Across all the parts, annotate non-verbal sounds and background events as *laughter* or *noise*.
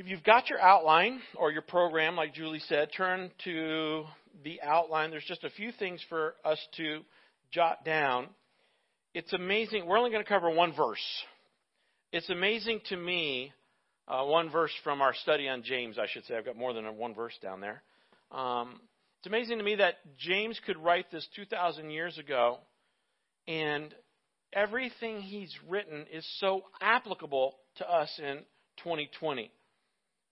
If you've got your outline or your program, like Julie said, turn to the outline. There's just a few things for us to jot down. It's amazing. We're only going to cover one verse. It's amazing to me, uh, one verse from our study on James, I should say. I've got more than one verse down there. Um, it's amazing to me that James could write this 2,000 years ago, and everything he's written is so applicable to us in 2020.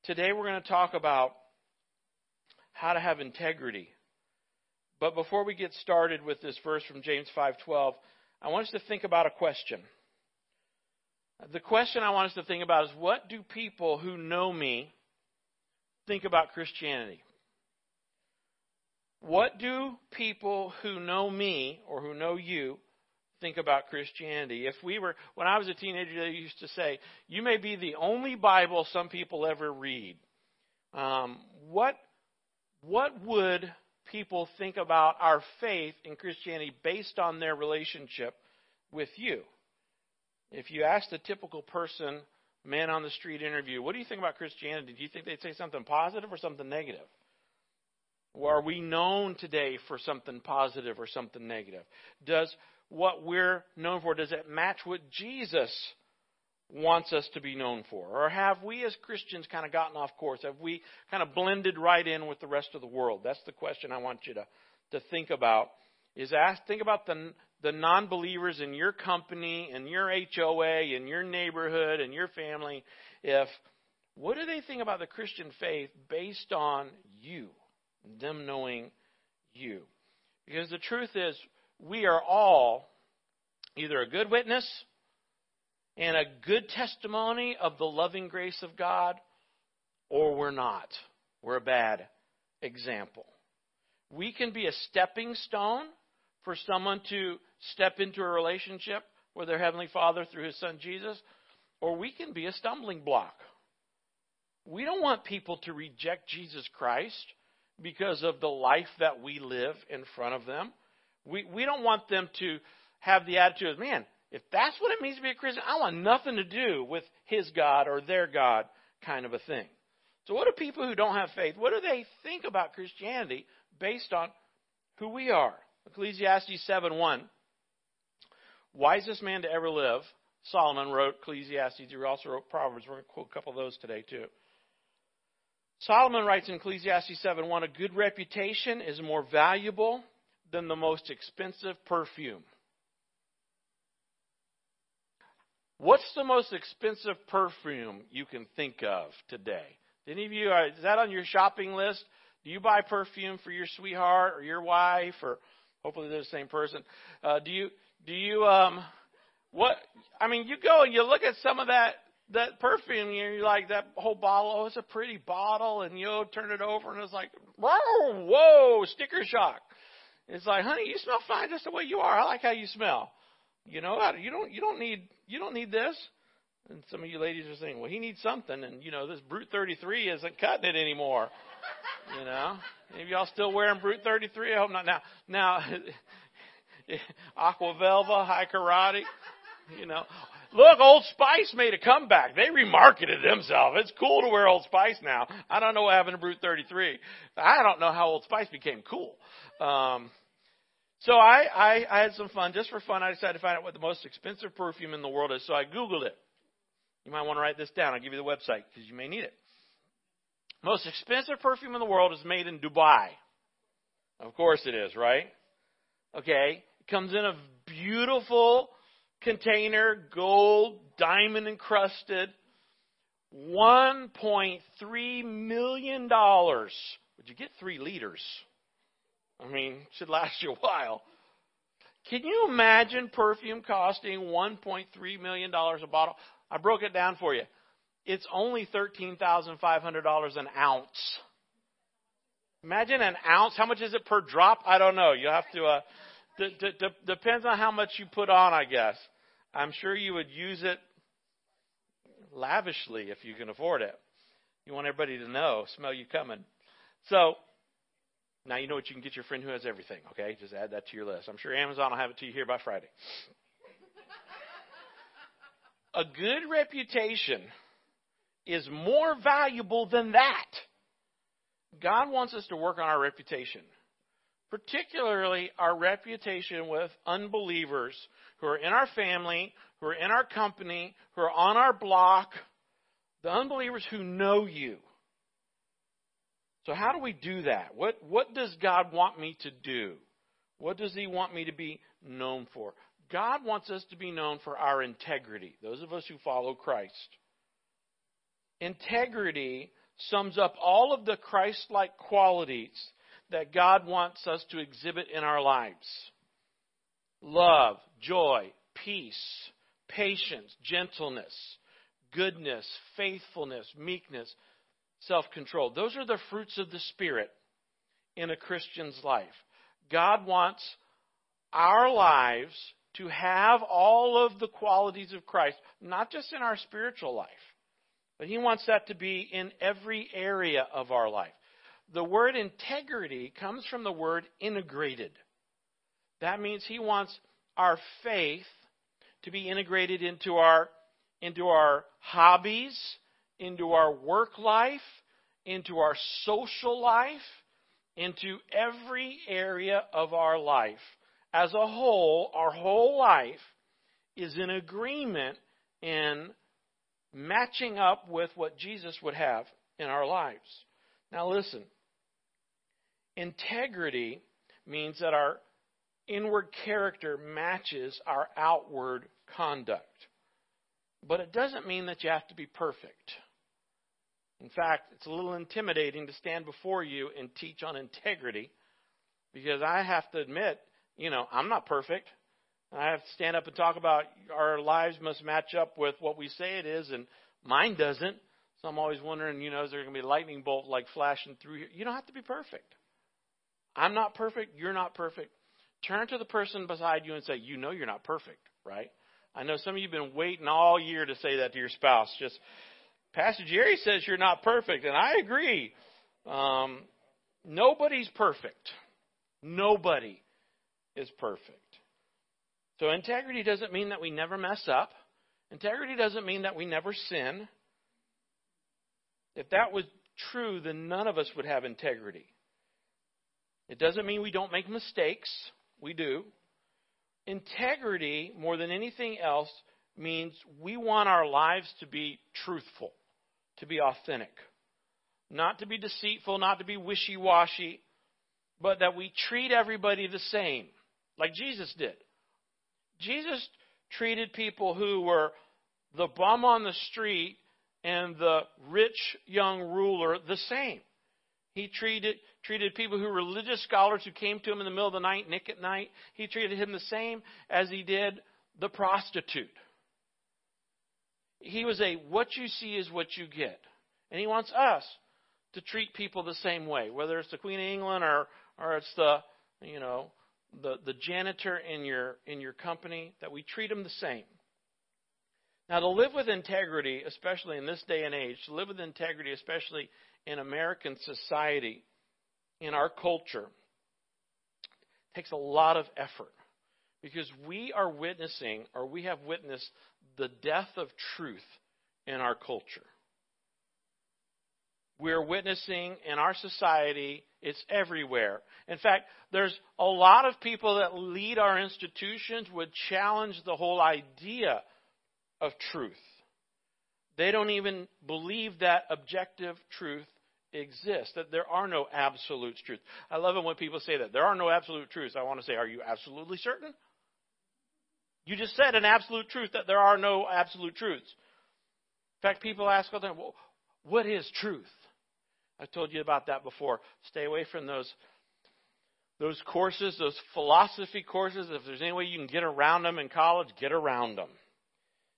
Today we're going to talk about how to have integrity. But before we get started with this verse from James 5:12, I want us to think about a question. The question I want us to think about is what do people who know me think about Christianity? What do people who know me or who know you think about Christianity? If we were, when I was a teenager, they used to say, you may be the only Bible some people ever read. Um, what, what would people think about our faith in Christianity based on their relationship with you? If you asked a typical person, man on the street interview, what do you think about Christianity? Do you think they'd say something positive or something negative? Or are we known today for something positive or something negative? Does what we're known for, does it match what Jesus wants us to be known for? Or have we as Christians kind of gotten off course? Have we kind of blended right in with the rest of the world? That's the question I want you to, to think about. Is ask, think about the, the non believers in your company, in your HOA, in your neighborhood, in your family. If what do they think about the Christian faith based on you, them knowing you? Because the truth is, we are all either a good witness and a good testimony of the loving grace of God, or we're not. We're a bad example. We can be a stepping stone for someone to step into a relationship with their Heavenly Father through His Son Jesus, or we can be a stumbling block. We don't want people to reject Jesus Christ because of the life that we live in front of them. We, we don't want them to have the attitude of, man, if that's what it means to be a Christian, I want nothing to do with his God or their God kind of a thing. So, what do people who don't have faith, what do they think about Christianity based on who we are? Ecclesiastes 7 1. Wisest man to ever live, Solomon wrote Ecclesiastes. He also wrote Proverbs. We're going to quote a couple of those today, too. Solomon writes in Ecclesiastes 7 1 A good reputation is more valuable than the most expensive perfume. What's the most expensive perfume you can think of today? Any of you, is that on your shopping list? Do you buy perfume for your sweetheart or your wife or hopefully they're the same person? Uh, do you, do you, um, what, I mean, you go and you look at some of that, that perfume and you're like, that whole bottle, oh, it's a pretty bottle and you turn it over and it's like, whoa, whoa, sticker shock. It's like, honey, you smell fine just the way you are. I like how you smell. You know, you don't you don't need you don't need this. And some of you ladies are saying, well, he needs something, and you know, this Brut 33 isn't cutting it anymore. You know, any of y'all still wearing Brut 33? I hope not. Now, now, *laughs* Aqua Velva, High Karate. You know, look, Old Spice made a comeback. They remarketed themselves. It's cool to wear Old Spice now. I don't know what happened to Brut 33. I don't know how Old Spice became cool. Um, so I, I, I had some fun. Just for fun, I decided to find out what the most expensive perfume in the world is. So I Googled it. You might want to write this down. I'll give you the website because you may need it. Most expensive perfume in the world is made in Dubai. Of course it is, right? Okay. It comes in a beautiful container, gold, diamond encrusted. $1.3 million. Would you get three liters? I mean, should last you a while. Can you imagine perfume costing $1.3 million a bottle? I broke it down for you. It's only $13,500 an ounce. Imagine an ounce. How much is it per drop? I don't know. You have to, uh, d- d- d- depends on how much you put on, I guess. I'm sure you would use it lavishly if you can afford it. You want everybody to know, smell you coming. So, now you know what you can get your friend who has everything, okay? Just add that to your list. I'm sure Amazon will have it to you here by Friday. a good reputation is more valuable than that. God wants us to work on our reputation, particularly our reputation with unbelievers who are in our family, who are in our company, who are on our block, the unbelievers who know you. So, how do we do that? What, what does God want me to do? What does He want me to be known for? God wants us to be known for our integrity, those of us who follow Christ. Integrity sums up all of the Christ like qualities that God wants us to exhibit in our lives love, joy, peace, patience, gentleness, goodness, faithfulness, meekness, self control. Those are the fruits of the Spirit in a Christian's life. God wants our lives to have all of the qualities of Christ, not just in our spiritual life, but He wants that to be in every area of our life. The word integrity comes from the word integrated. That means He wants our faith to be integrated into our into our hobbies, into our work life, into our social life, into every area of our life. As a whole, our whole life is in agreement in matching up with what Jesus would have in our lives. Now, listen integrity means that our inward character matches our outward conduct. But it doesn't mean that you have to be perfect. In fact, it's a little intimidating to stand before you and teach on integrity because I have to admit, you know, I'm not perfect. I have to stand up and talk about our lives must match up with what we say it is, and mine doesn't. So I'm always wondering, you know, is there going to be a lightning bolt like flashing through here? You don't have to be perfect. I'm not perfect. You're not perfect. Turn to the person beside you and say, You know you're not perfect, right? I know some of you have been waiting all year to say that to your spouse. Just, Pastor Jerry says you're not perfect, and I agree. Um, nobody's perfect. Nobody is perfect. So integrity doesn't mean that we never mess up. Integrity doesn't mean that we never sin. If that was true, then none of us would have integrity. It doesn't mean we don't make mistakes. We do. Integrity, more than anything else, means we want our lives to be truthful, to be authentic, not to be deceitful, not to be wishy washy, but that we treat everybody the same, like Jesus did. Jesus treated people who were the bum on the street and the rich young ruler the same. He treated treated people who were religious scholars who came to him in the middle of the night, Nick at night. He treated him the same as he did the prostitute. He was a what you see is what you get. And he wants us to treat people the same way, whether it's the Queen of England or or it's the you know the the janitor in your in your company that we treat them the same. Now to live with integrity, especially in this day and age, to live with integrity, especially in American society, in our culture, takes a lot of effort because we are witnessing or we have witnessed the death of truth in our culture. We're witnessing in our society, it's everywhere. In fact, there's a lot of people that lead our institutions would challenge the whole idea of truth. They don't even believe that objective truth exists, that there are no absolute truths. I love it when people say that. There are no absolute truths. I want to say, are you absolutely certain? You just said an absolute truth that there are no absolute truths. In fact, people ask all the time, well, what is truth? I've told you about that before. Stay away from those those courses, those philosophy courses. If there's any way you can get around them in college, get around them.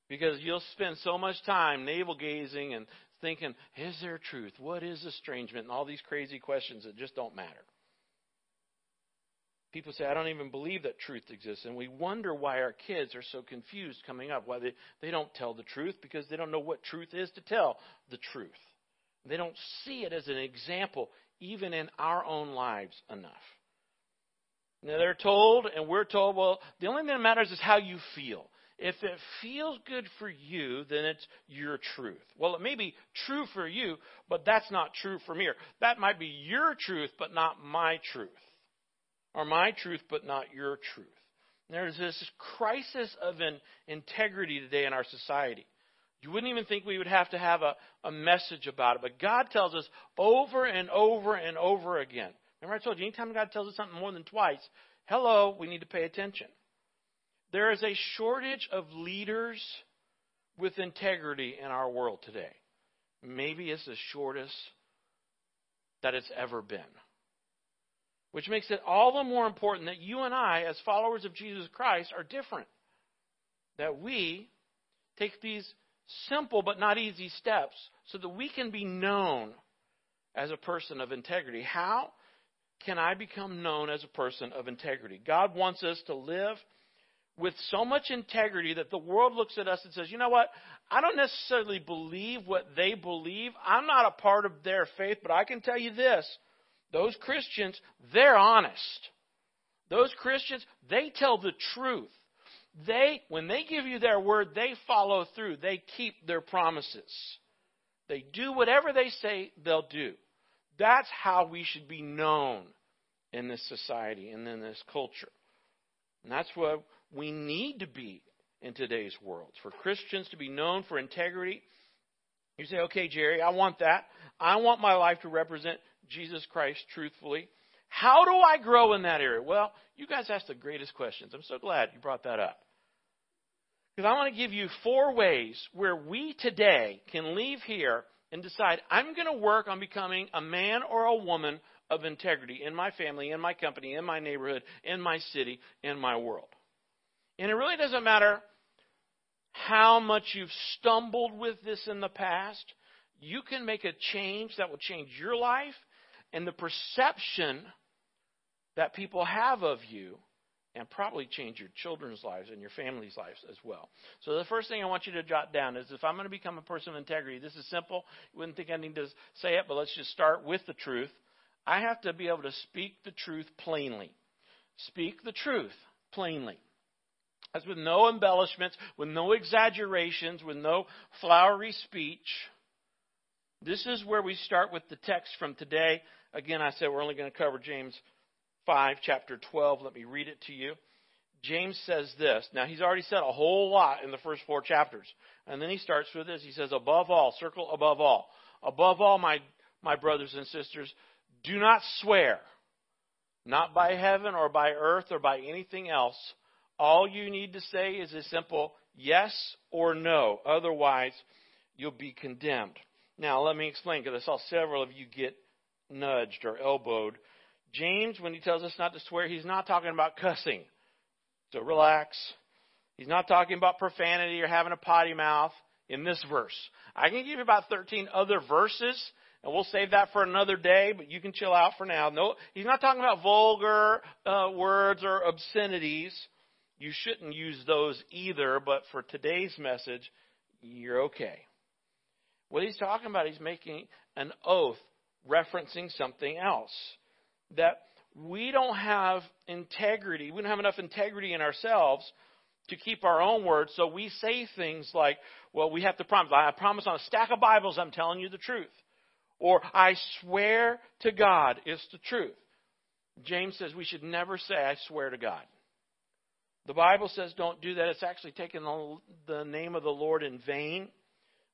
Because you'll spend so much time navel gazing and thinking, is there truth? What is estrangement? And all these crazy questions that just don't matter. People say, I don't even believe that truth exists. And we wonder why our kids are so confused coming up, why they, they don't tell the truth, because they don't know what truth is to tell the truth. They don't see it as an example, even in our own lives, enough. Now, they're told, and we're told, well, the only thing that matters is how you feel. If it feels good for you, then it's your truth. Well, it may be true for you, but that's not true for me. That might be your truth, but not my truth. Or my truth, but not your truth. There's this crisis of an integrity today in our society. You wouldn't even think we would have to have a, a message about it. But God tells us over and over and over again. Remember, I told you, anytime God tells us something more than twice, hello, we need to pay attention. There is a shortage of leaders with integrity in our world today. Maybe it's the shortest that it's ever been. Which makes it all the more important that you and I, as followers of Jesus Christ, are different. That we take these simple but not easy steps so that we can be known as a person of integrity. How can I become known as a person of integrity? God wants us to live with so much integrity that the world looks at us and says, you know what? I don't necessarily believe what they believe. I'm not a part of their faith, but I can tell you this. Those Christians, they're honest. Those Christians, they tell the truth. They, when they give you their word, they follow through. They keep their promises. They do whatever they say they'll do. That's how we should be known in this society and in this culture. And that's what we need to be in today's world. For Christians to be known for integrity. You say, okay, Jerry, I want that. I want my life to represent Jesus Christ truthfully. How do I grow in that area? Well, you guys asked the greatest questions. I'm so glad you brought that up. Because I want to give you four ways where we today can leave here and decide I'm going to work on becoming a man or a woman of integrity in my family, in my company, in my neighborhood, in my city, in my world. And it really doesn't matter how much you've stumbled with this in the past. You can make a change that will change your life and the perception that people have of you and probably change your children's lives and your family's lives as well. So the first thing I want you to jot down is if I'm going to become a person of integrity, this is simple. You wouldn't think I need to say it, but let's just start with the truth. I have to be able to speak the truth plainly. Speak the truth plainly. As with no embellishments, with no exaggerations, with no flowery speech. This is where we start with the text from today. Again, I said we're only going to cover James 5, chapter 12. Let me read it to you. James says this. Now, he's already said a whole lot in the first four chapters. And then he starts with this. He says, above all, circle above all. Above all, my, my brothers and sisters, do not swear, not by heaven or by earth or by anything else. All you need to say is a simple yes or no. Otherwise, you'll be condemned. Now, let me explain because I saw several of you get nudged or elbowed. James, when he tells us not to swear, he's not talking about cussing. So relax. He's not talking about profanity or having a potty mouth in this verse. I can give you about 13 other verses, and we'll save that for another day, but you can chill out for now. No, he's not talking about vulgar uh, words or obscenities. You shouldn't use those either, but for today's message, you're okay. What he's talking about, he's making an oath referencing something else. That we don't have integrity, we don't have enough integrity in ourselves to keep our own word, so we say things like, well, we have to promise. I promise on a stack of Bibles I'm telling you the truth. Or I swear to God it's the truth. James says we should never say, I swear to God. The Bible says don't do that. It's actually taking the, the name of the Lord in vain.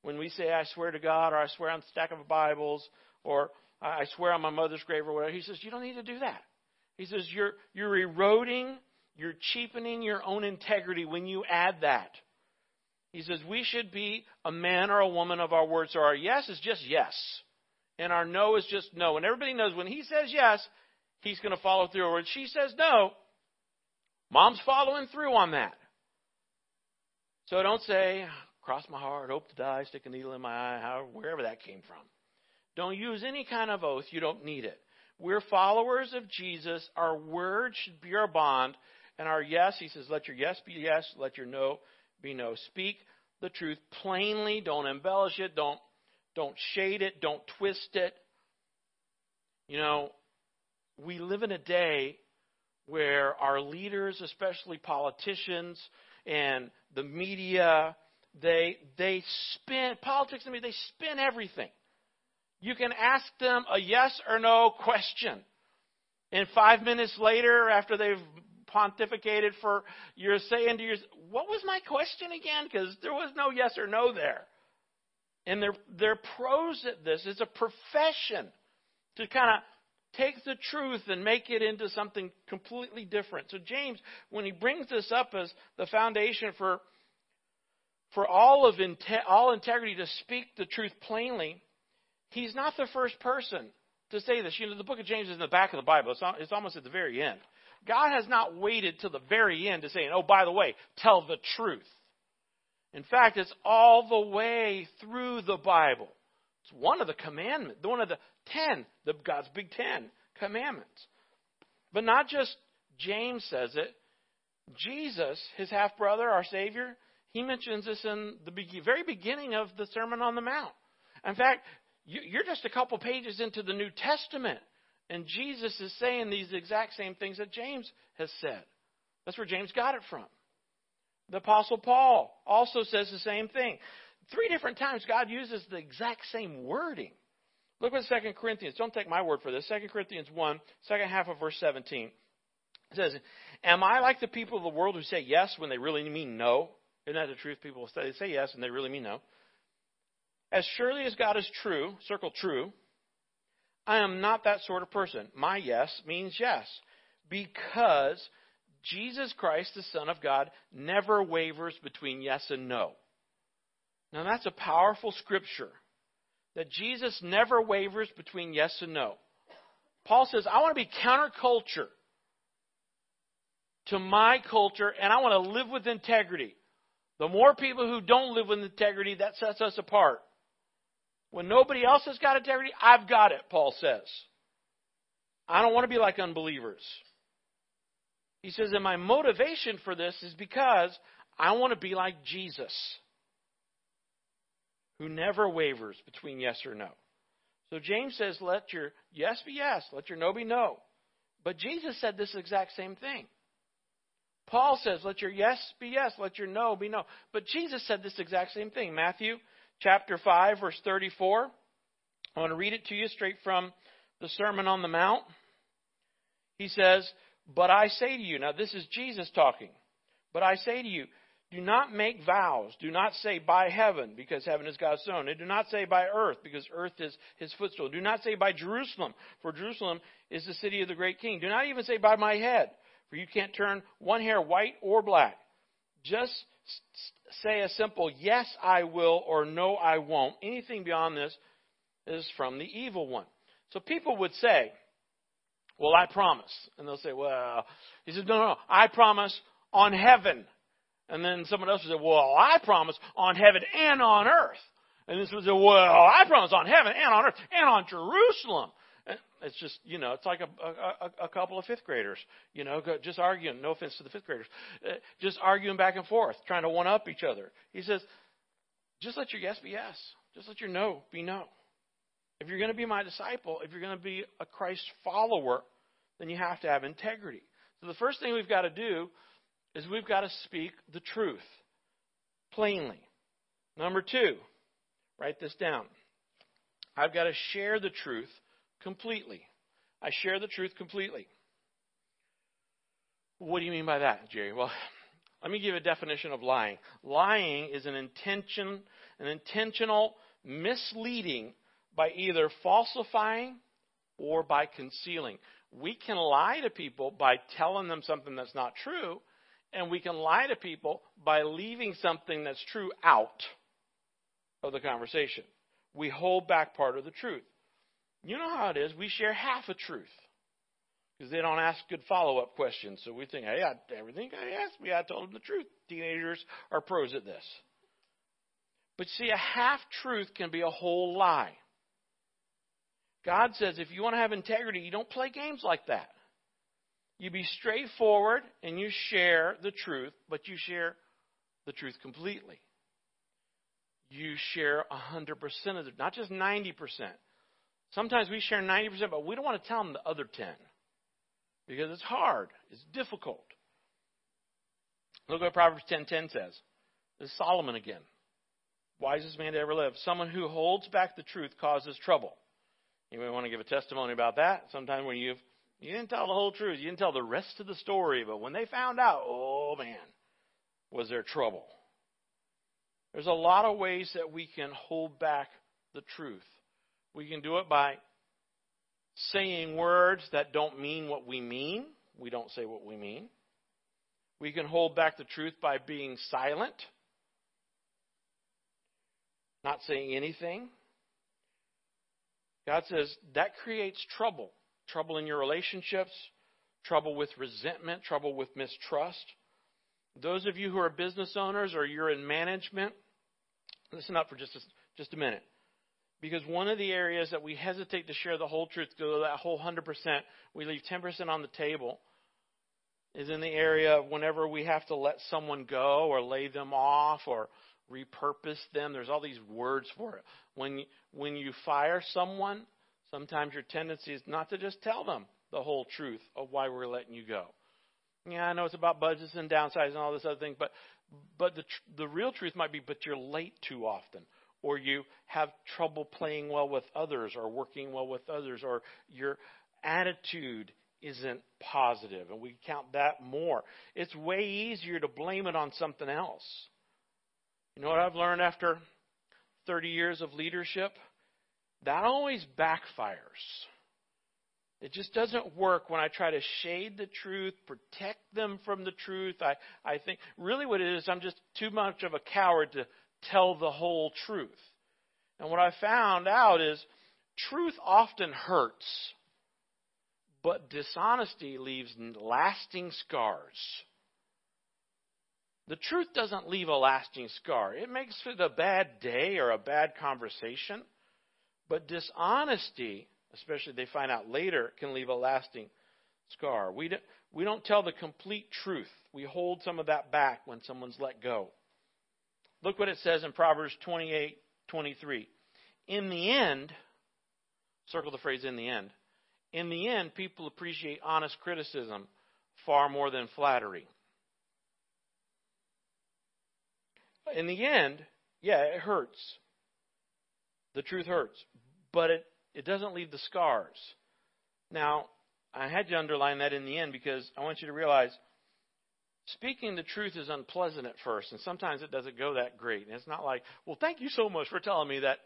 When we say, I swear to God, or I swear on a stack of Bibles, or I swear on my mother's grave, or whatever, he says, you don't need to do that. He says, you're, you're eroding, you're cheapening your own integrity when you add that. He says, we should be a man or a woman of our words. So our yes is just yes. And our no is just no. And everybody knows when he says yes, he's going to follow through. Or when she says no, mom's following through on that. So don't say, cross my heart, hope to die, stick a needle in my eye, however, wherever that came from. Don't use any kind of oath. You don't need it. We're followers of Jesus. Our word should be our bond. And our yes, he says, let your yes be yes, let your no be no. Speak the truth plainly. Don't embellish it. Don't, don't shade it. Don't twist it. You know, we live in a day where our leaders, especially politicians, and the media, they they spin politics. I mean, they spin everything. You can ask them a yes or no question, and five minutes later, after they've pontificated for you're saying to yourself, "What was my question again?" Because there was no yes or no there. And they're they're pros at this. It's a profession to kind of take the truth and make it into something completely different. So James, when he brings this up as the foundation for for all of inte- all integrity to speak the truth plainly, he's not the first person to say this. You know, the book of James is in the back of the Bible. It's, not, it's almost at the very end. God has not waited till the very end to say, "Oh, by the way, tell the truth." In fact, it's all the way through the Bible. It's one of the commandments, one of the ten, the God's big ten commandments. But not just James says it. Jesus, his half brother, our Savior, he mentions this in the very beginning of the Sermon on the Mount. In fact, you're just a couple pages into the New Testament, and Jesus is saying these exact same things that James has said. That's where James got it from. The Apostle Paul also says the same thing. Three different times God uses the exact same wording. Look what 2 Corinthians, don't take my word for this. 2 Corinthians 1, second half of verse 17. It says, Am I like the people of the world who say yes when they really mean no? Isn't that the truth? People say, they say yes and they really mean no. As surely as God is true, circle true, I am not that sort of person. My yes means yes. Because Jesus Christ, the Son of God, never wavers between yes and no. Now that's a powerful scripture that Jesus never wavers between yes and no. Paul says, I want to be counterculture to my culture and I want to live with integrity. The more people who don't live with integrity, that sets us apart. When nobody else has got integrity, I've got it, Paul says. I don't want to be like unbelievers. He says, and my motivation for this is because I want to be like Jesus who never wavers between yes or no. So James says, let your yes be yes, let your no be no. But Jesus said this exact same thing. Paul says, let your yes be yes, let your no be no. But Jesus said this exact same thing. Matthew chapter 5, verse 34. I want to read it to you straight from the Sermon on the Mount. He says, But I say to you, now this is Jesus talking, but I say to you, do not make vows. Do not say by heaven, because heaven is God's throne. And do not say by earth, because earth is his footstool. Do not say by Jerusalem, for Jerusalem is the city of the great king. Do not even say by my head, for you can't turn one hair white or black. Just say a simple yes, I will, or no, I won't. Anything beyond this is from the evil one. So people would say, well, I promise. And they'll say, well, he says, no, no, I promise on heaven. And then someone else would say, well, I promise on heaven and on earth. And this would say, well, I promise on heaven and on earth and on Jerusalem. It's just, you know, it's like a, a, a couple of fifth graders, you know, just arguing. No offense to the fifth graders, uh, just arguing back and forth, trying to one up each other. He says, just let your yes be yes. Just let your no be no. If you're going to be my disciple, if you're going to be a Christ follower, then you have to have integrity. So the first thing we've got to do is we've got to speak the truth plainly. Number two, write this down. I've got to share the truth completely. I share the truth completely. What do you mean by that, Jerry? Well, *sighs* let me give a definition of lying. Lying is an intention, an intentional misleading by either falsifying or by concealing. We can lie to people by telling them something that's not true, and we can lie to people by leaving something that's true out of the conversation. We hold back part of the truth. You know how it is. We share half a truth because they don't ask good follow up questions. So we think, hey, I, everything I asked me, I told them the truth. Teenagers are pros at this. But see, a half truth can be a whole lie. God says if you want to have integrity, you don't play games like that. You be straightforward and you share the truth, but you share the truth completely. You share 100% of it, not just 90%. Sometimes we share 90%, but we don't want to tell them the other 10 because it's hard, it's difficult. Look what Proverbs 10:10 says. This is Solomon again. Wisest man to ever live. Someone who holds back the truth causes trouble. You may want to give a testimony about that? Sometime when you've you didn't tell the whole truth, you didn't tell the rest of the story, but when they found out, oh man, was there trouble. There's a lot of ways that we can hold back the truth. We can do it by saying words that don't mean what we mean. We don't say what we mean. We can hold back the truth by being silent, not saying anything. God says that creates trouble trouble in your relationships, trouble with resentment, trouble with mistrust. Those of you who are business owners or you're in management, listen up for just a, just a minute. Because one of the areas that we hesitate to share the whole truth, go that whole 100%, we leave 10% on the table, is in the area of whenever we have to let someone go or lay them off or repurpose them. There's all these words for it. When, when you fire someone, sometimes your tendency is not to just tell them the whole truth of why we're letting you go. Yeah, I know it's about budgets and downsides and all this other thing, but but the tr- the real truth might be, but you're late too often, or you have trouble playing well with others, or working well with others, or your attitude isn't positive, and we count that more. It's way easier to blame it on something else. You know what I've learned after 30 years of leadership? That always backfires. It just doesn't work when I try to shade the truth, protect them from the truth. I, I think really what it is, I'm just too much of a coward to tell the whole truth. And what I found out is truth often hurts, but dishonesty leaves lasting scars. The truth doesn't leave a lasting scar. It makes it a bad day or a bad conversation. But dishonesty, especially they find out later, can leave a lasting scar. We don't, we don't tell the complete truth. We hold some of that back when someone's let go. Look what it says in Proverbs 28 23. In the end, circle the phrase in the end. In the end, people appreciate honest criticism far more than flattery. In the end, yeah, it hurts. The truth hurts, but it, it doesn't leave the scars. Now, I had to underline that in the end because I want you to realize speaking the truth is unpleasant at first, and sometimes it doesn't go that great. And it's not like, well, thank you so much for telling me that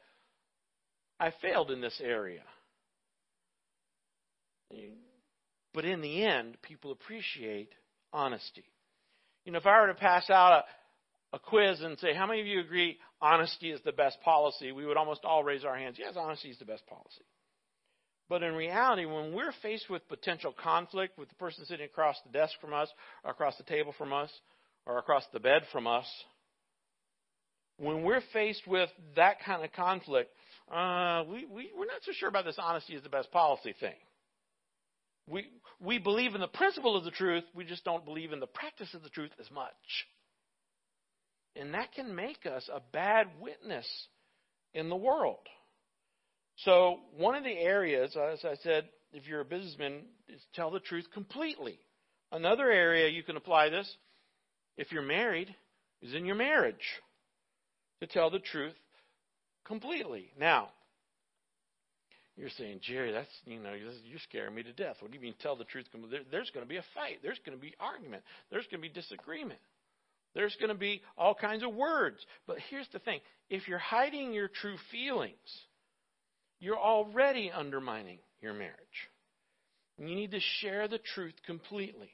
I failed in this area. But in the end, people appreciate honesty. You know, if I were to pass out a, a quiz and say, how many of you agree honesty is the best policy, we would almost all raise our hands. Yes, honesty is the best policy. But in reality, when we're faced with potential conflict with the person sitting across the desk from us, or across the table from us, or across the bed from us, when we're faced with that kind of conflict, uh, we, we, we're not so sure about this honesty is the best policy thing. We, we believe in the principle of the truth, we just don't believe in the practice of the truth as much. And that can make us a bad witness in the world. So, one of the areas, as I said, if you're a businessman, is tell the truth completely. Another area you can apply this, if you're married, is in your marriage to tell the truth completely. Now, you're saying, Jerry, that's you know, you're scaring me to death. What do you mean tell the truth? Completely? There's going to be a fight. There's going to be argument. There's going to be disagreement. There's going to be all kinds of words. But here's the thing if you're hiding your true feelings, you're already undermining your marriage. And you need to share the truth completely.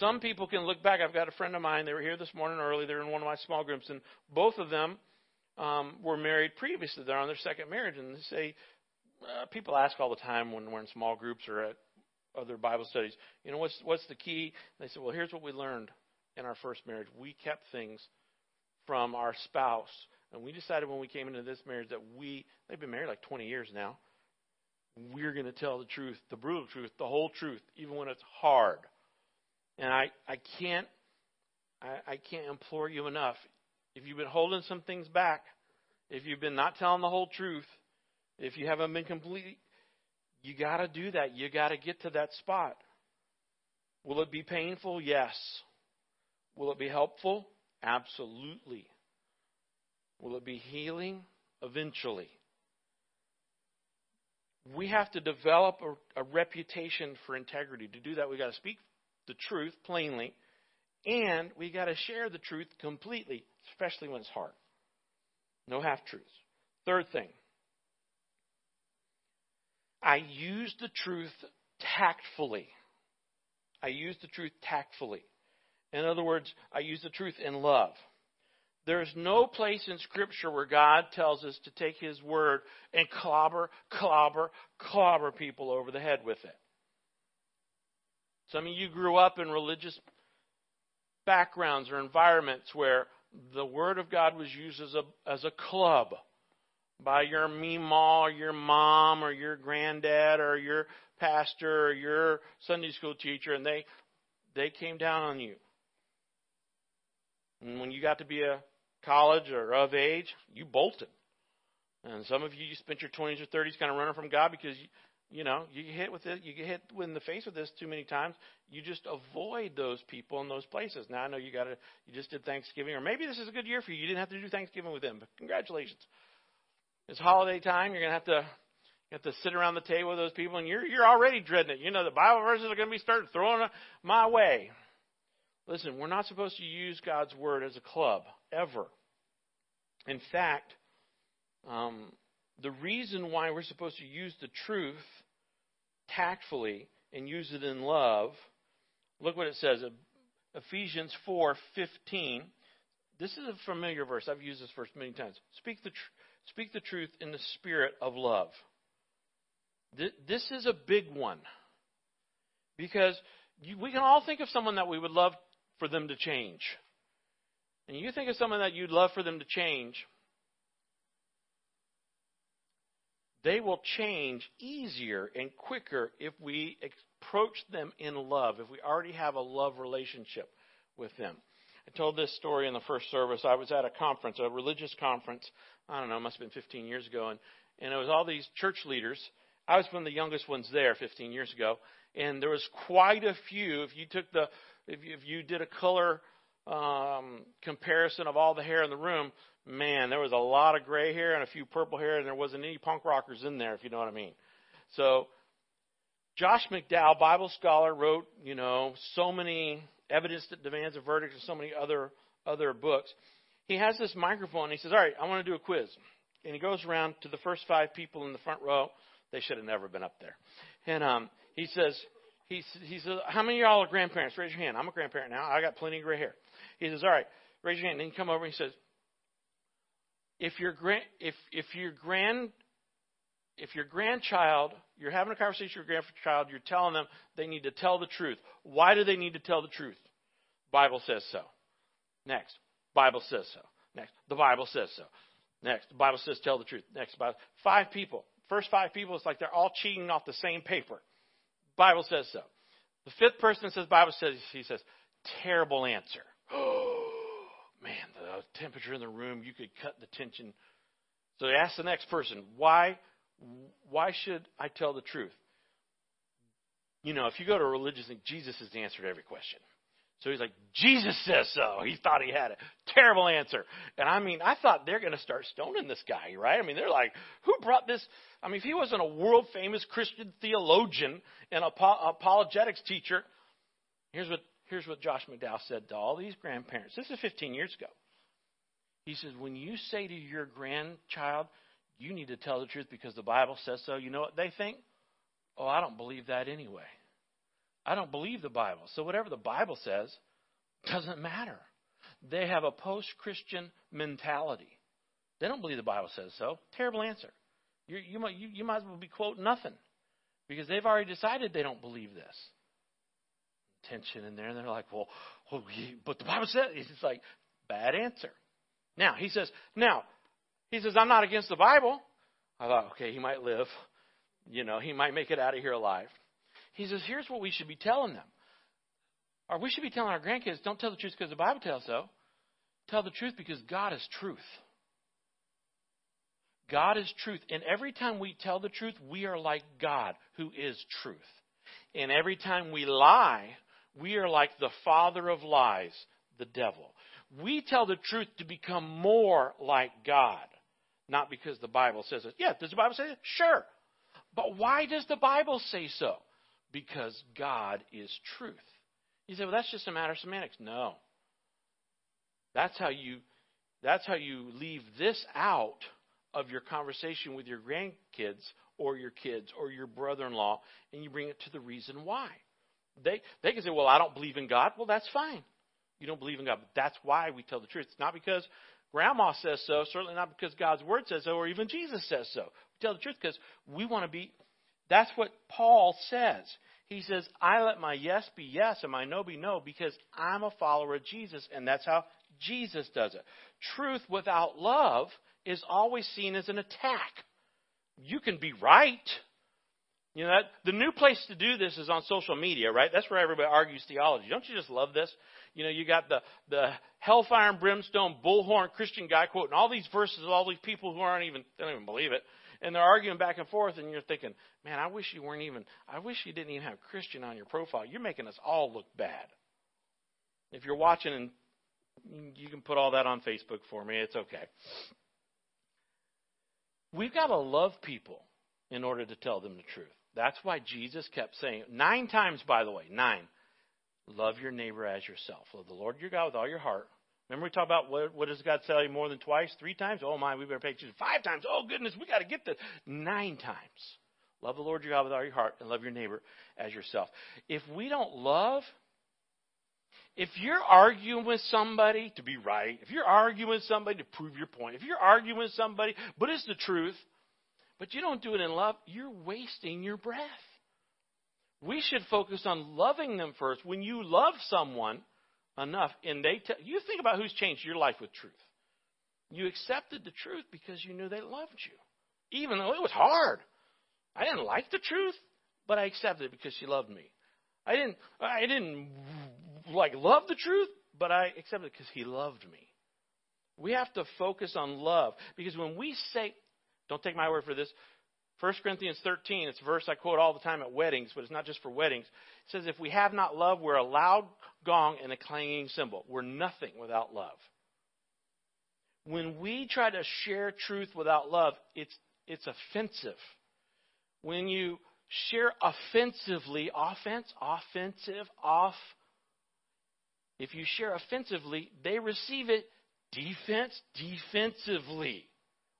Some people can look back. I've got a friend of mine, they were here this morning early. They're in one of my small groups, and both of them um, were married previously. They're on their second marriage, and they say, uh, people ask all the time when we're in small groups or at other Bible studies, you know, what's what's the key? And they say, well, here's what we learned in our first marriage. We kept things from our spouse. And we decided when we came into this marriage that we, they've been married like 20 years now, we're going to tell the truth, the brutal truth, the whole truth, even when it's hard. And I, I can't, I, I can't implore you enough. If you've been holding some things back, if you've been not telling the whole truth, if you haven't been complete, you got to do that. You got to get to that spot. Will it be painful? Yes. Will it be helpful? Absolutely. Will it be healing? Eventually. We have to develop a, a reputation for integrity. To do that, we've got to speak the truth plainly, and we've got to share the truth completely, especially when it's hard. No half truths. Third thing, I use the truth tactfully. I use the truth tactfully. In other words, I use the truth in love. There's no place in Scripture where God tells us to take His word and clobber, clobber, clobber people over the head with it. Some of you grew up in religious backgrounds or environments where the Word of God was used as a, as a club by your meemaw or your mom or your granddad or your pastor or your Sunday school teacher, and they they came down on you. And when you got to be a college or of age, you bolted. And some of you, you spent your 20s or 30s kind of running from God because you, you know you get hit with it. You get hit in the face with this too many times. You just avoid those people in those places. Now I know you got to. You just did Thanksgiving, or maybe this is a good year for you. You didn't have to do Thanksgiving with them, but congratulations. It's holiday time. You're gonna have to you have to sit around the table with those people, and you're you're already dreading it. You know the Bible verses are going to be starting throwing my way. Listen, we're not supposed to use God's word as a club ever. In fact, um, the reason why we're supposed to use the truth tactfully and use it in love, look what it says. Ephesians 4:15. This is a familiar verse. I've used this verse many times. Speak the tr- speak the truth in the spirit of love. Th- this is a big one because you, we can all think of someone that we would love for them to change. And you think of someone that you'd love for them to change, they will change easier and quicker if we approach them in love, if we already have a love relationship with them. I told this story in the first service. I was at a conference, a religious conference. I don't know, it must have been 15 years ago, and and it was all these church leaders. I was one of the youngest ones there 15 years ago, and there was quite a few. If you took the if you, if you did a color um, comparison of all the hair in the room, man, there was a lot of gray hair and a few purple hair, and there wasn't any punk rockers in there, if you know what I mean. So, Josh McDowell, Bible scholar, wrote, you know, so many evidence that demands a verdict and so many other other books. He has this microphone. And he says, "All right, I want to do a quiz." And he goes around to the first five people in the front row. They should have never been up there. And um, he says, he, he says, How many of y'all are grandparents? Raise your hand. I'm a grandparent now. I got plenty of gray hair. He says, All right, raise your hand. And then he come over and he says, If your grand if if your grand if your grandchild, you're having a conversation with your grandchild, you're telling them they need to tell the truth. Why do they need to tell the truth? Bible says so. Next, Bible says so. Next, the Bible says so. Next, the Bible says tell the truth. Next, Bible. Five people. First five people, it's like they're all cheating off the same paper. Bible says so. The fifth person says Bible says he says terrible answer. Oh *gasps* man, the temperature in the room, you could cut the tension. So they ask the next person, why why should I tell the truth? You know, if you go to a religious thing, Jesus is the answer to every question. So he's like, Jesus says so. He thought he had a Terrible answer. And I mean, I thought they're going to start stoning this guy, right? I mean, they're like, who brought this? I mean, if he wasn't a world famous Christian theologian and apologetics teacher, here's what, here's what Josh McDowell said to all these grandparents. This is 15 years ago. He says, when you say to your grandchild, you need to tell the truth because the Bible says so, you know what they think? Oh, I don't believe that anyway. I don't believe the Bible. So whatever the Bible says doesn't matter. They have a post Christian mentality. They don't believe the Bible says so. Terrible answer. You, you, might, you, you might as well be quoting nothing because they've already decided they don't believe this. Tension in there, and they're like, well, well but the Bible says, it's like, bad answer. Now, he says, now, he says, I'm not against the Bible. I thought, okay, he might live. You know, he might make it out of here alive. He says, here's what we should be telling them. Or we should be telling our grandkids, don't tell the truth because the Bible tells so. Tell the truth because God is truth. God is truth. And every time we tell the truth, we are like God, who is truth. And every time we lie, we are like the father of lies, the devil. We tell the truth to become more like God, not because the Bible says it. Yeah, does the Bible say it? Sure. But why does the Bible say so? Because God is truth. You say, well, that's just a matter of semantics. No. That's how you that's how you leave this out of your conversation with your grandkids or your kids or your brother-in-law and you bring it to the reason why. They they can say, "Well, I don't believe in God." Well, that's fine. You don't believe in God, but that's why we tell the truth. It's not because grandma says so, certainly not because God's word says so or even Jesus says so. We tell the truth because we want to be that's what Paul says. He says, I let my yes be yes and my no be no because I'm a follower of Jesus, and that's how Jesus does it. Truth without love is always seen as an attack. You can be right. You know, that, the new place to do this is on social media, right? That's where everybody argues theology. Don't you just love this? You know, you got the, the hellfire and brimstone bullhorn Christian guy quoting all these verses of all these people who aren't even, they don't even believe it. And they're arguing back and forth, and you're thinking, man, I wish you weren't even, I wish you didn't even have Christian on your profile. You're making us all look bad. If you're watching and you can put all that on Facebook for me, it's okay. We've got to love people in order to tell them the truth. That's why Jesus kept saying, nine times, by the way, nine, love your neighbor as yourself. Love the Lord your God with all your heart. Remember we talked about what, what does God tell you more than twice, three times? Oh my, we better pay attention. Five times. Oh goodness, we got to get this. Nine times. Love the Lord your God with all your heart and love your neighbor as yourself. If we don't love, if you're arguing with somebody to be right, if you're arguing with somebody to prove your point, if you're arguing with somebody, but it's the truth, but you don't do it in love, you're wasting your breath. We should focus on loving them first. When you love someone enough, and they tell you think about who's changed your life with truth. You accepted the truth because you knew they loved you, even though it was hard. I didn't like the truth, but I accepted it because she loved me. I didn't. I didn't like love the truth, but I accepted it because he loved me. We have to focus on love because when we say don't take my word for this. 1 Corinthians 13, it's a verse I quote all the time at weddings, but it's not just for weddings. It says, If we have not love, we're a loud gong and a clanging cymbal. We're nothing without love. When we try to share truth without love, it's, it's offensive. When you share offensively, offense, offensive, off. If you share offensively, they receive it defense, defensively.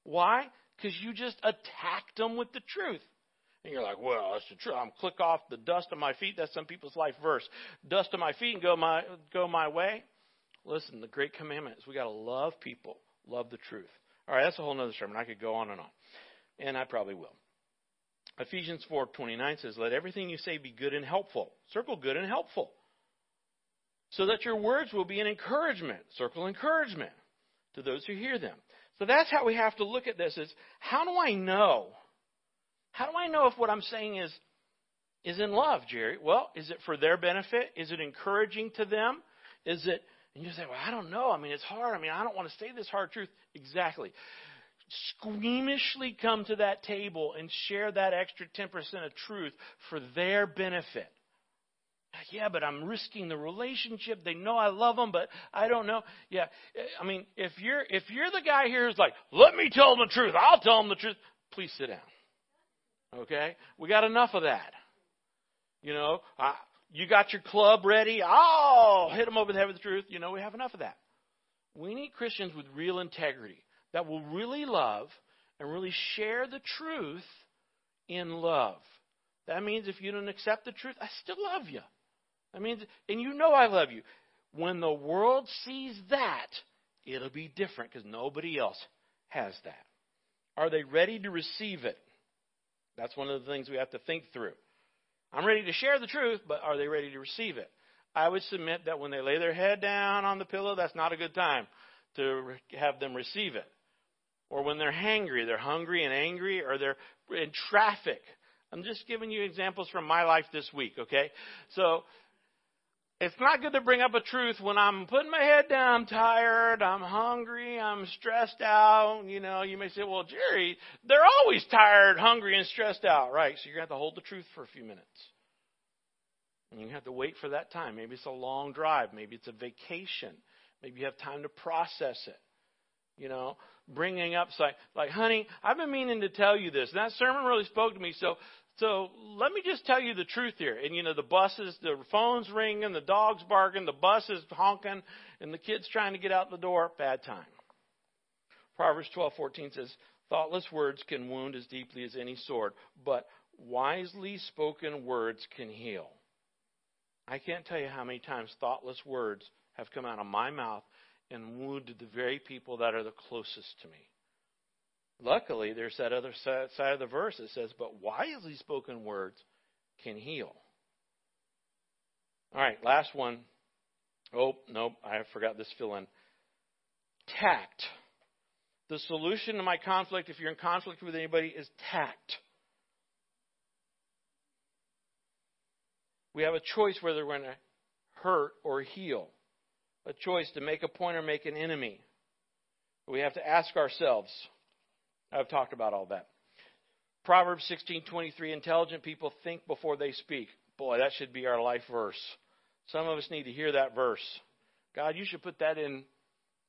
Why? Because you just attacked them with the truth. And you're like, well, that's the truth. I'm click off the dust of my feet. That's some people's life verse. Dust of my feet and go my go my way. Listen, the great commandment is we got to love people, love the truth. All right, that's a whole other sermon. I could go on and on, and I probably will. Ephesians 4:29 says, "Let everything you say be good and helpful." Circle good and helpful, so that your words will be an encouragement. Circle encouragement to those who hear them. So that's how we have to look at this is how do I know? How do I know if what I'm saying is is in love, Jerry? Well, is it for their benefit? Is it encouraging to them? Is it and you say, Well, I don't know. I mean, it's hard. I mean, I don't want to say this hard truth. Exactly. Squeamishly come to that table and share that extra 10% of truth for their benefit. Yeah, but I'm risking the relationship. They know I love them, but I don't know. Yeah, I mean, if you're if you're the guy here who's like, let me tell them the truth, I'll tell them the truth. Please sit down. Okay, we got enough of that. You know, I, you got your club ready. I'll hit them over the head with the truth. You know, we have enough of that. We need Christians with real integrity that will really love and really share the truth in love. That means if you don't accept the truth, I still love you. I mean, and you know I love you. When the world sees that, it'll be different because nobody else has that. Are they ready to receive it? That's one of the things we have to think through. I'm ready to share the truth, but are they ready to receive it? I would submit that when they lay their head down on the pillow, that's not a good time to have them receive it. Or when they're hangry, they're hungry and angry, or they're in traffic. I'm just giving you examples from my life this week, okay? So it's not good to bring up a truth when I'm putting my head down, I'm tired, I'm hungry, I'm stressed out. You know, you may say, well, Jerry, they're always tired, hungry, and stressed out, right? So you're going to have to hold the truth for a few minutes. And you have to wait for that time. Maybe it's a long drive. Maybe it's a vacation. Maybe you have time to process it. You know, bringing up like, like, honey, I've been meaning to tell you this. And that sermon really spoke to me. So, so let me just tell you the truth here. And you know, the buses, the phones ringing, the dogs barking, the buses honking, and the kids trying to get out the door. Bad time. Proverbs twelve fourteen says, "Thoughtless words can wound as deeply as any sword, but wisely spoken words can heal." I can't tell you how many times thoughtless words have come out of my mouth and wounded the very people that are the closest to me. Luckily, there's that other side of the verse that says, But wisely spoken words can heal. All right, last one. Oh, nope, I forgot this fill in. Tact. The solution to my conflict, if you're in conflict with anybody, is tact. We have a choice whether we're going to hurt or heal. A choice to make a point or make an enemy. We have to ask ourselves. I've talked about all that. Proverbs 16:23 intelligent people think before they speak. Boy, that should be our life verse. Some of us need to hear that verse. God, you should put that in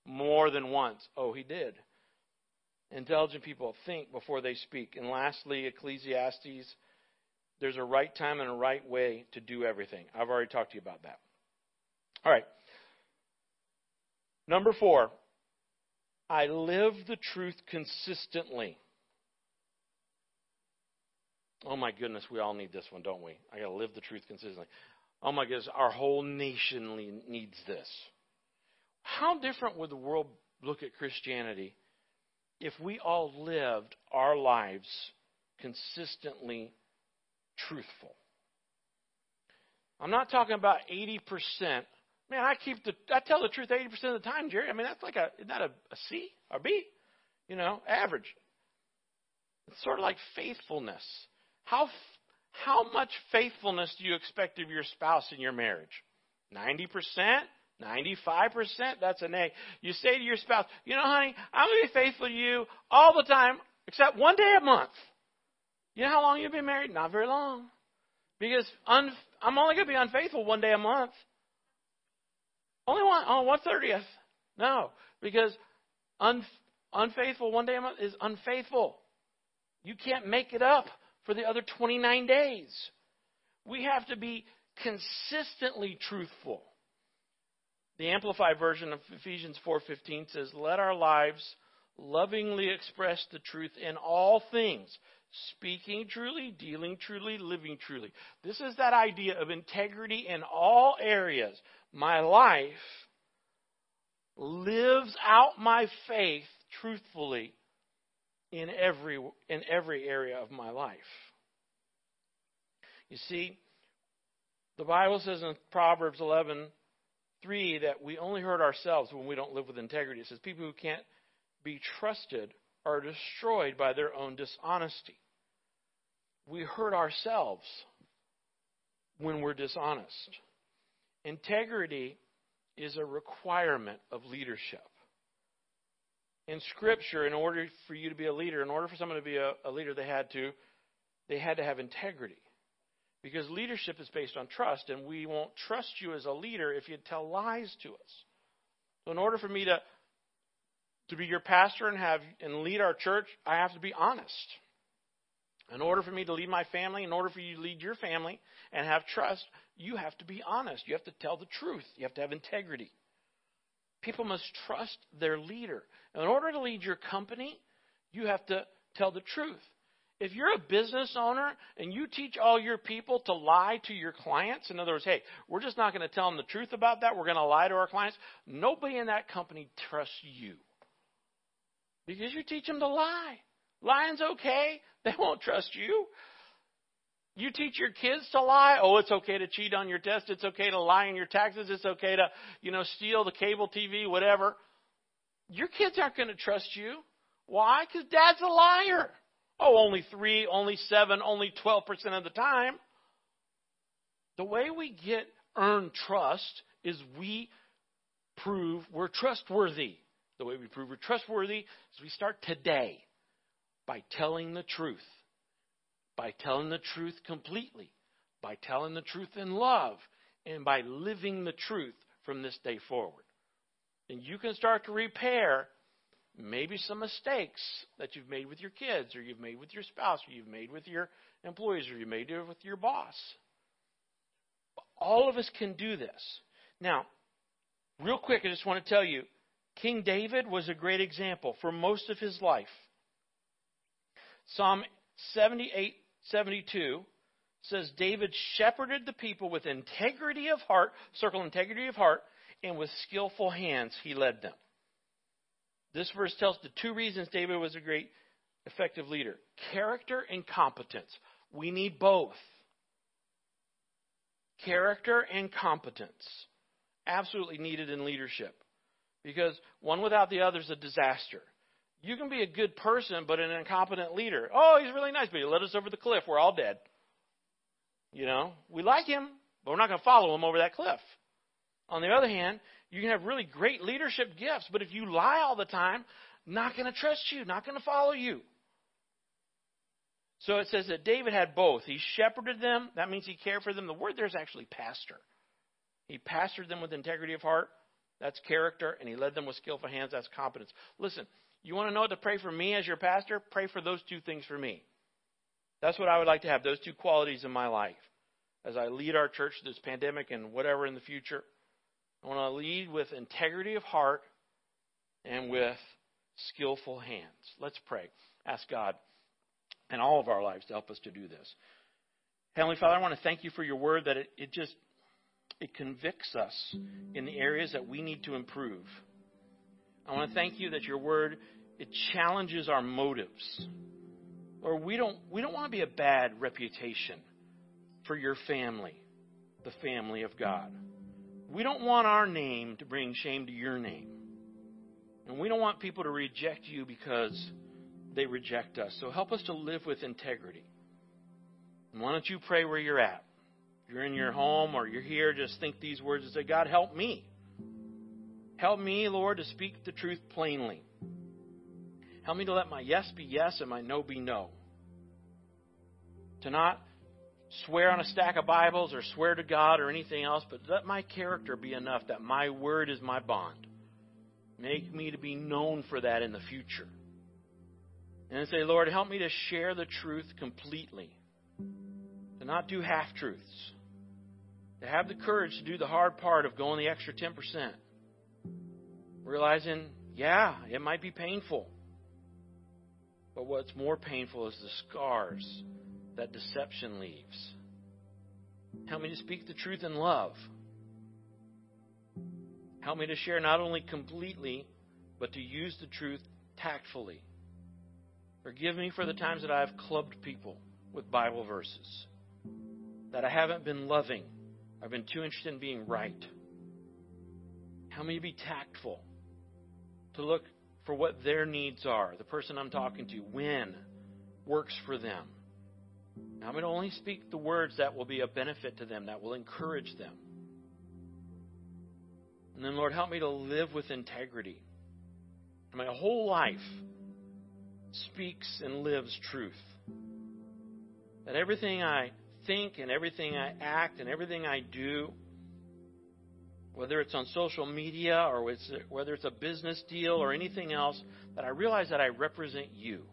more than once. Oh, he did. Intelligent people think before they speak. And lastly, Ecclesiastes there's a right time and a right way to do everything. I've already talked to you about that. All right. Number four, I live the truth consistently. Oh my goodness, we all need this one, don't we? I got to live the truth consistently. Oh my goodness, our whole nation needs this. How different would the world look at Christianity if we all lived our lives consistently truthful. I'm not talking about 80%. Man, I keep the I tell the truth 80% of the time, Jerry. I mean, that's like a isn't that a, a C or B? You know, average. It's sort of like faithfulness. How how much faithfulness do you expect of your spouse in your marriage? 90%? 95%? That's an A. You say to your spouse, you know, honey, I'm going to be faithful to you all the time except one day a month. You know how long you've been married? Not very long. Because un, I'm only going to be unfaithful one day a month. Only one on one thirtieth. No, because un, unfaithful one day a month is unfaithful. You can't make it up for the other 29 days. We have to be consistently truthful. The amplified version of Ephesians 4:15 says, "Let our lives lovingly express the truth in all things, speaking truly, dealing truly, living truly. This is that idea of integrity in all areas. My life lives out my faith truthfully in every in every area of my life. You see, the Bible says in Proverbs 11:3 that we only hurt ourselves when we don't live with integrity. It says people who can't be trusted are destroyed by their own dishonesty we hurt ourselves when we're dishonest. Integrity is a requirement of leadership. In Scripture, in order for you to be a leader, in order for someone to be a, a leader, they had to they had to have integrity. Because leadership is based on trust, and we won't trust you as a leader if you tell lies to us. So in order for me to to be your pastor and have and lead our church, I have to be honest. In order for me to lead my family, in order for you to lead your family and have trust, you have to be honest. You have to tell the truth. You have to have integrity. People must trust their leader. In order to lead your company, you have to tell the truth. If you're a business owner and you teach all your people to lie to your clients, in other words, hey, we're just not going to tell them the truth about that, we're going to lie to our clients, nobody in that company trusts you. Because you teach them to lie. Lying's okay. They won't trust you. You teach your kids to lie. Oh, it's okay to cheat on your test. It's okay to lie in your taxes. It's okay to, you know, steal the cable TV, whatever. Your kids aren't going to trust you. Why? Because dad's a liar. Oh, only three, only seven, only 12% of the time. The way we get earned trust is we prove we're trustworthy. The way we prove we're trustworthy is we start today by telling the truth, by telling the truth completely, by telling the truth in love and by living the truth from this day forward. And you can start to repair maybe some mistakes that you've made with your kids or you've made with your spouse or you've made with your employees or you made with your boss. All of us can do this. Now, real quick, I just want to tell you King David was a great example for most of his life. Psalm 78 72 says David shepherded the people with integrity of heart, circle integrity of heart, and with skillful hands he led them. This verse tells the two reasons David was a great effective leader character and competence. We need both. Character and competence. Absolutely needed in leadership. Because one without the other is a disaster. You can be a good person, but an incompetent leader. Oh, he's really nice, but he led us over the cliff. We're all dead. You know, we like him, but we're not going to follow him over that cliff. On the other hand, you can have really great leadership gifts, but if you lie all the time, not going to trust you, not going to follow you. So it says that David had both. He shepherded them, that means he cared for them. The word there is actually pastor. He pastored them with integrity of heart, that's character, and he led them with skillful hands, that's competence. Listen, you want to know what to pray for me as your pastor? Pray for those two things for me. That's what I would like to have, those two qualities in my life. As I lead our church through this pandemic and whatever in the future, I want to lead with integrity of heart and with skillful hands. Let's pray. Ask God in all of our lives to help us to do this. Heavenly Father, I want to thank you for your word that it, it just it convicts us in the areas that we need to improve. I want to thank you that your word it challenges our motives. Or we don't we don't want to be a bad reputation for your family, the family of God. We don't want our name to bring shame to your name. And we don't want people to reject you because they reject us. So help us to live with integrity. And why don't you pray where you're at? If you're in your home or you're here, just think these words and say, God, help me. Help me, Lord, to speak the truth plainly. Help me to let my yes be yes and my no be no. To not swear on a stack of Bibles or swear to God or anything else, but let my character be enough that my word is my bond. Make me to be known for that in the future. And say, Lord, help me to share the truth completely, to not do half truths, to have the courage to do the hard part of going the extra 10%. Realizing, yeah, it might be painful. But what's more painful is the scars that deception leaves. Help me to speak the truth in love. Help me to share not only completely, but to use the truth tactfully. Forgive me for the times that I have clubbed people with Bible verses, that I haven't been loving. I've been too interested in being right. Help me to be tactful, to look for what their needs are, the person I'm talking to, when works for them. I'm going to only speak the words that will be a benefit to them, that will encourage them. And then, Lord, help me to live with integrity. My whole life speaks and lives truth. That everything I think and everything I act and everything I do, whether it's on social media or it's, whether it's a business deal or anything else, that I realize that I represent you.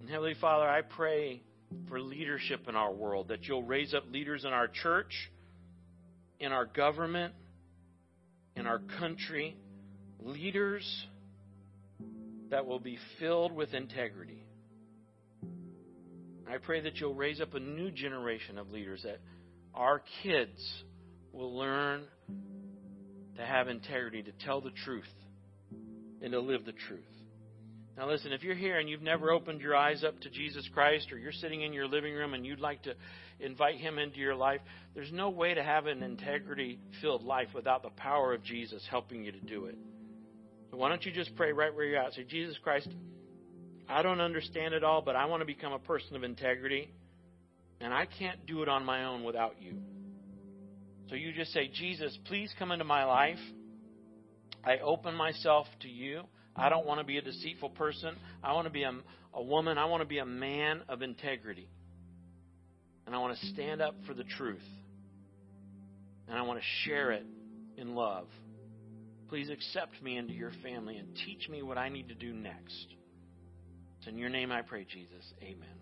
And Heavenly Father, I pray for leadership in our world, that you'll raise up leaders in our church, in our government, in our country, leaders that will be filled with integrity. I pray that you'll raise up a new generation of leaders, that our kids will learn to have integrity, to tell the truth, and to live the truth. Now, listen, if you're here and you've never opened your eyes up to Jesus Christ, or you're sitting in your living room and you'd like to invite Him into your life, there's no way to have an integrity filled life without the power of Jesus helping you to do it. So, why don't you just pray right where you're at? Say, Jesus Christ, I don't understand it all, but I want to become a person of integrity, and I can't do it on my own without you. So, you just say, Jesus, please come into my life. I open myself to you. I don't want to be a deceitful person. I want to be a, a woman. I want to be a man of integrity. And I want to stand up for the truth. And I want to share it in love. Please accept me into your family and teach me what I need to do next. It's in your name I pray, Jesus. Amen.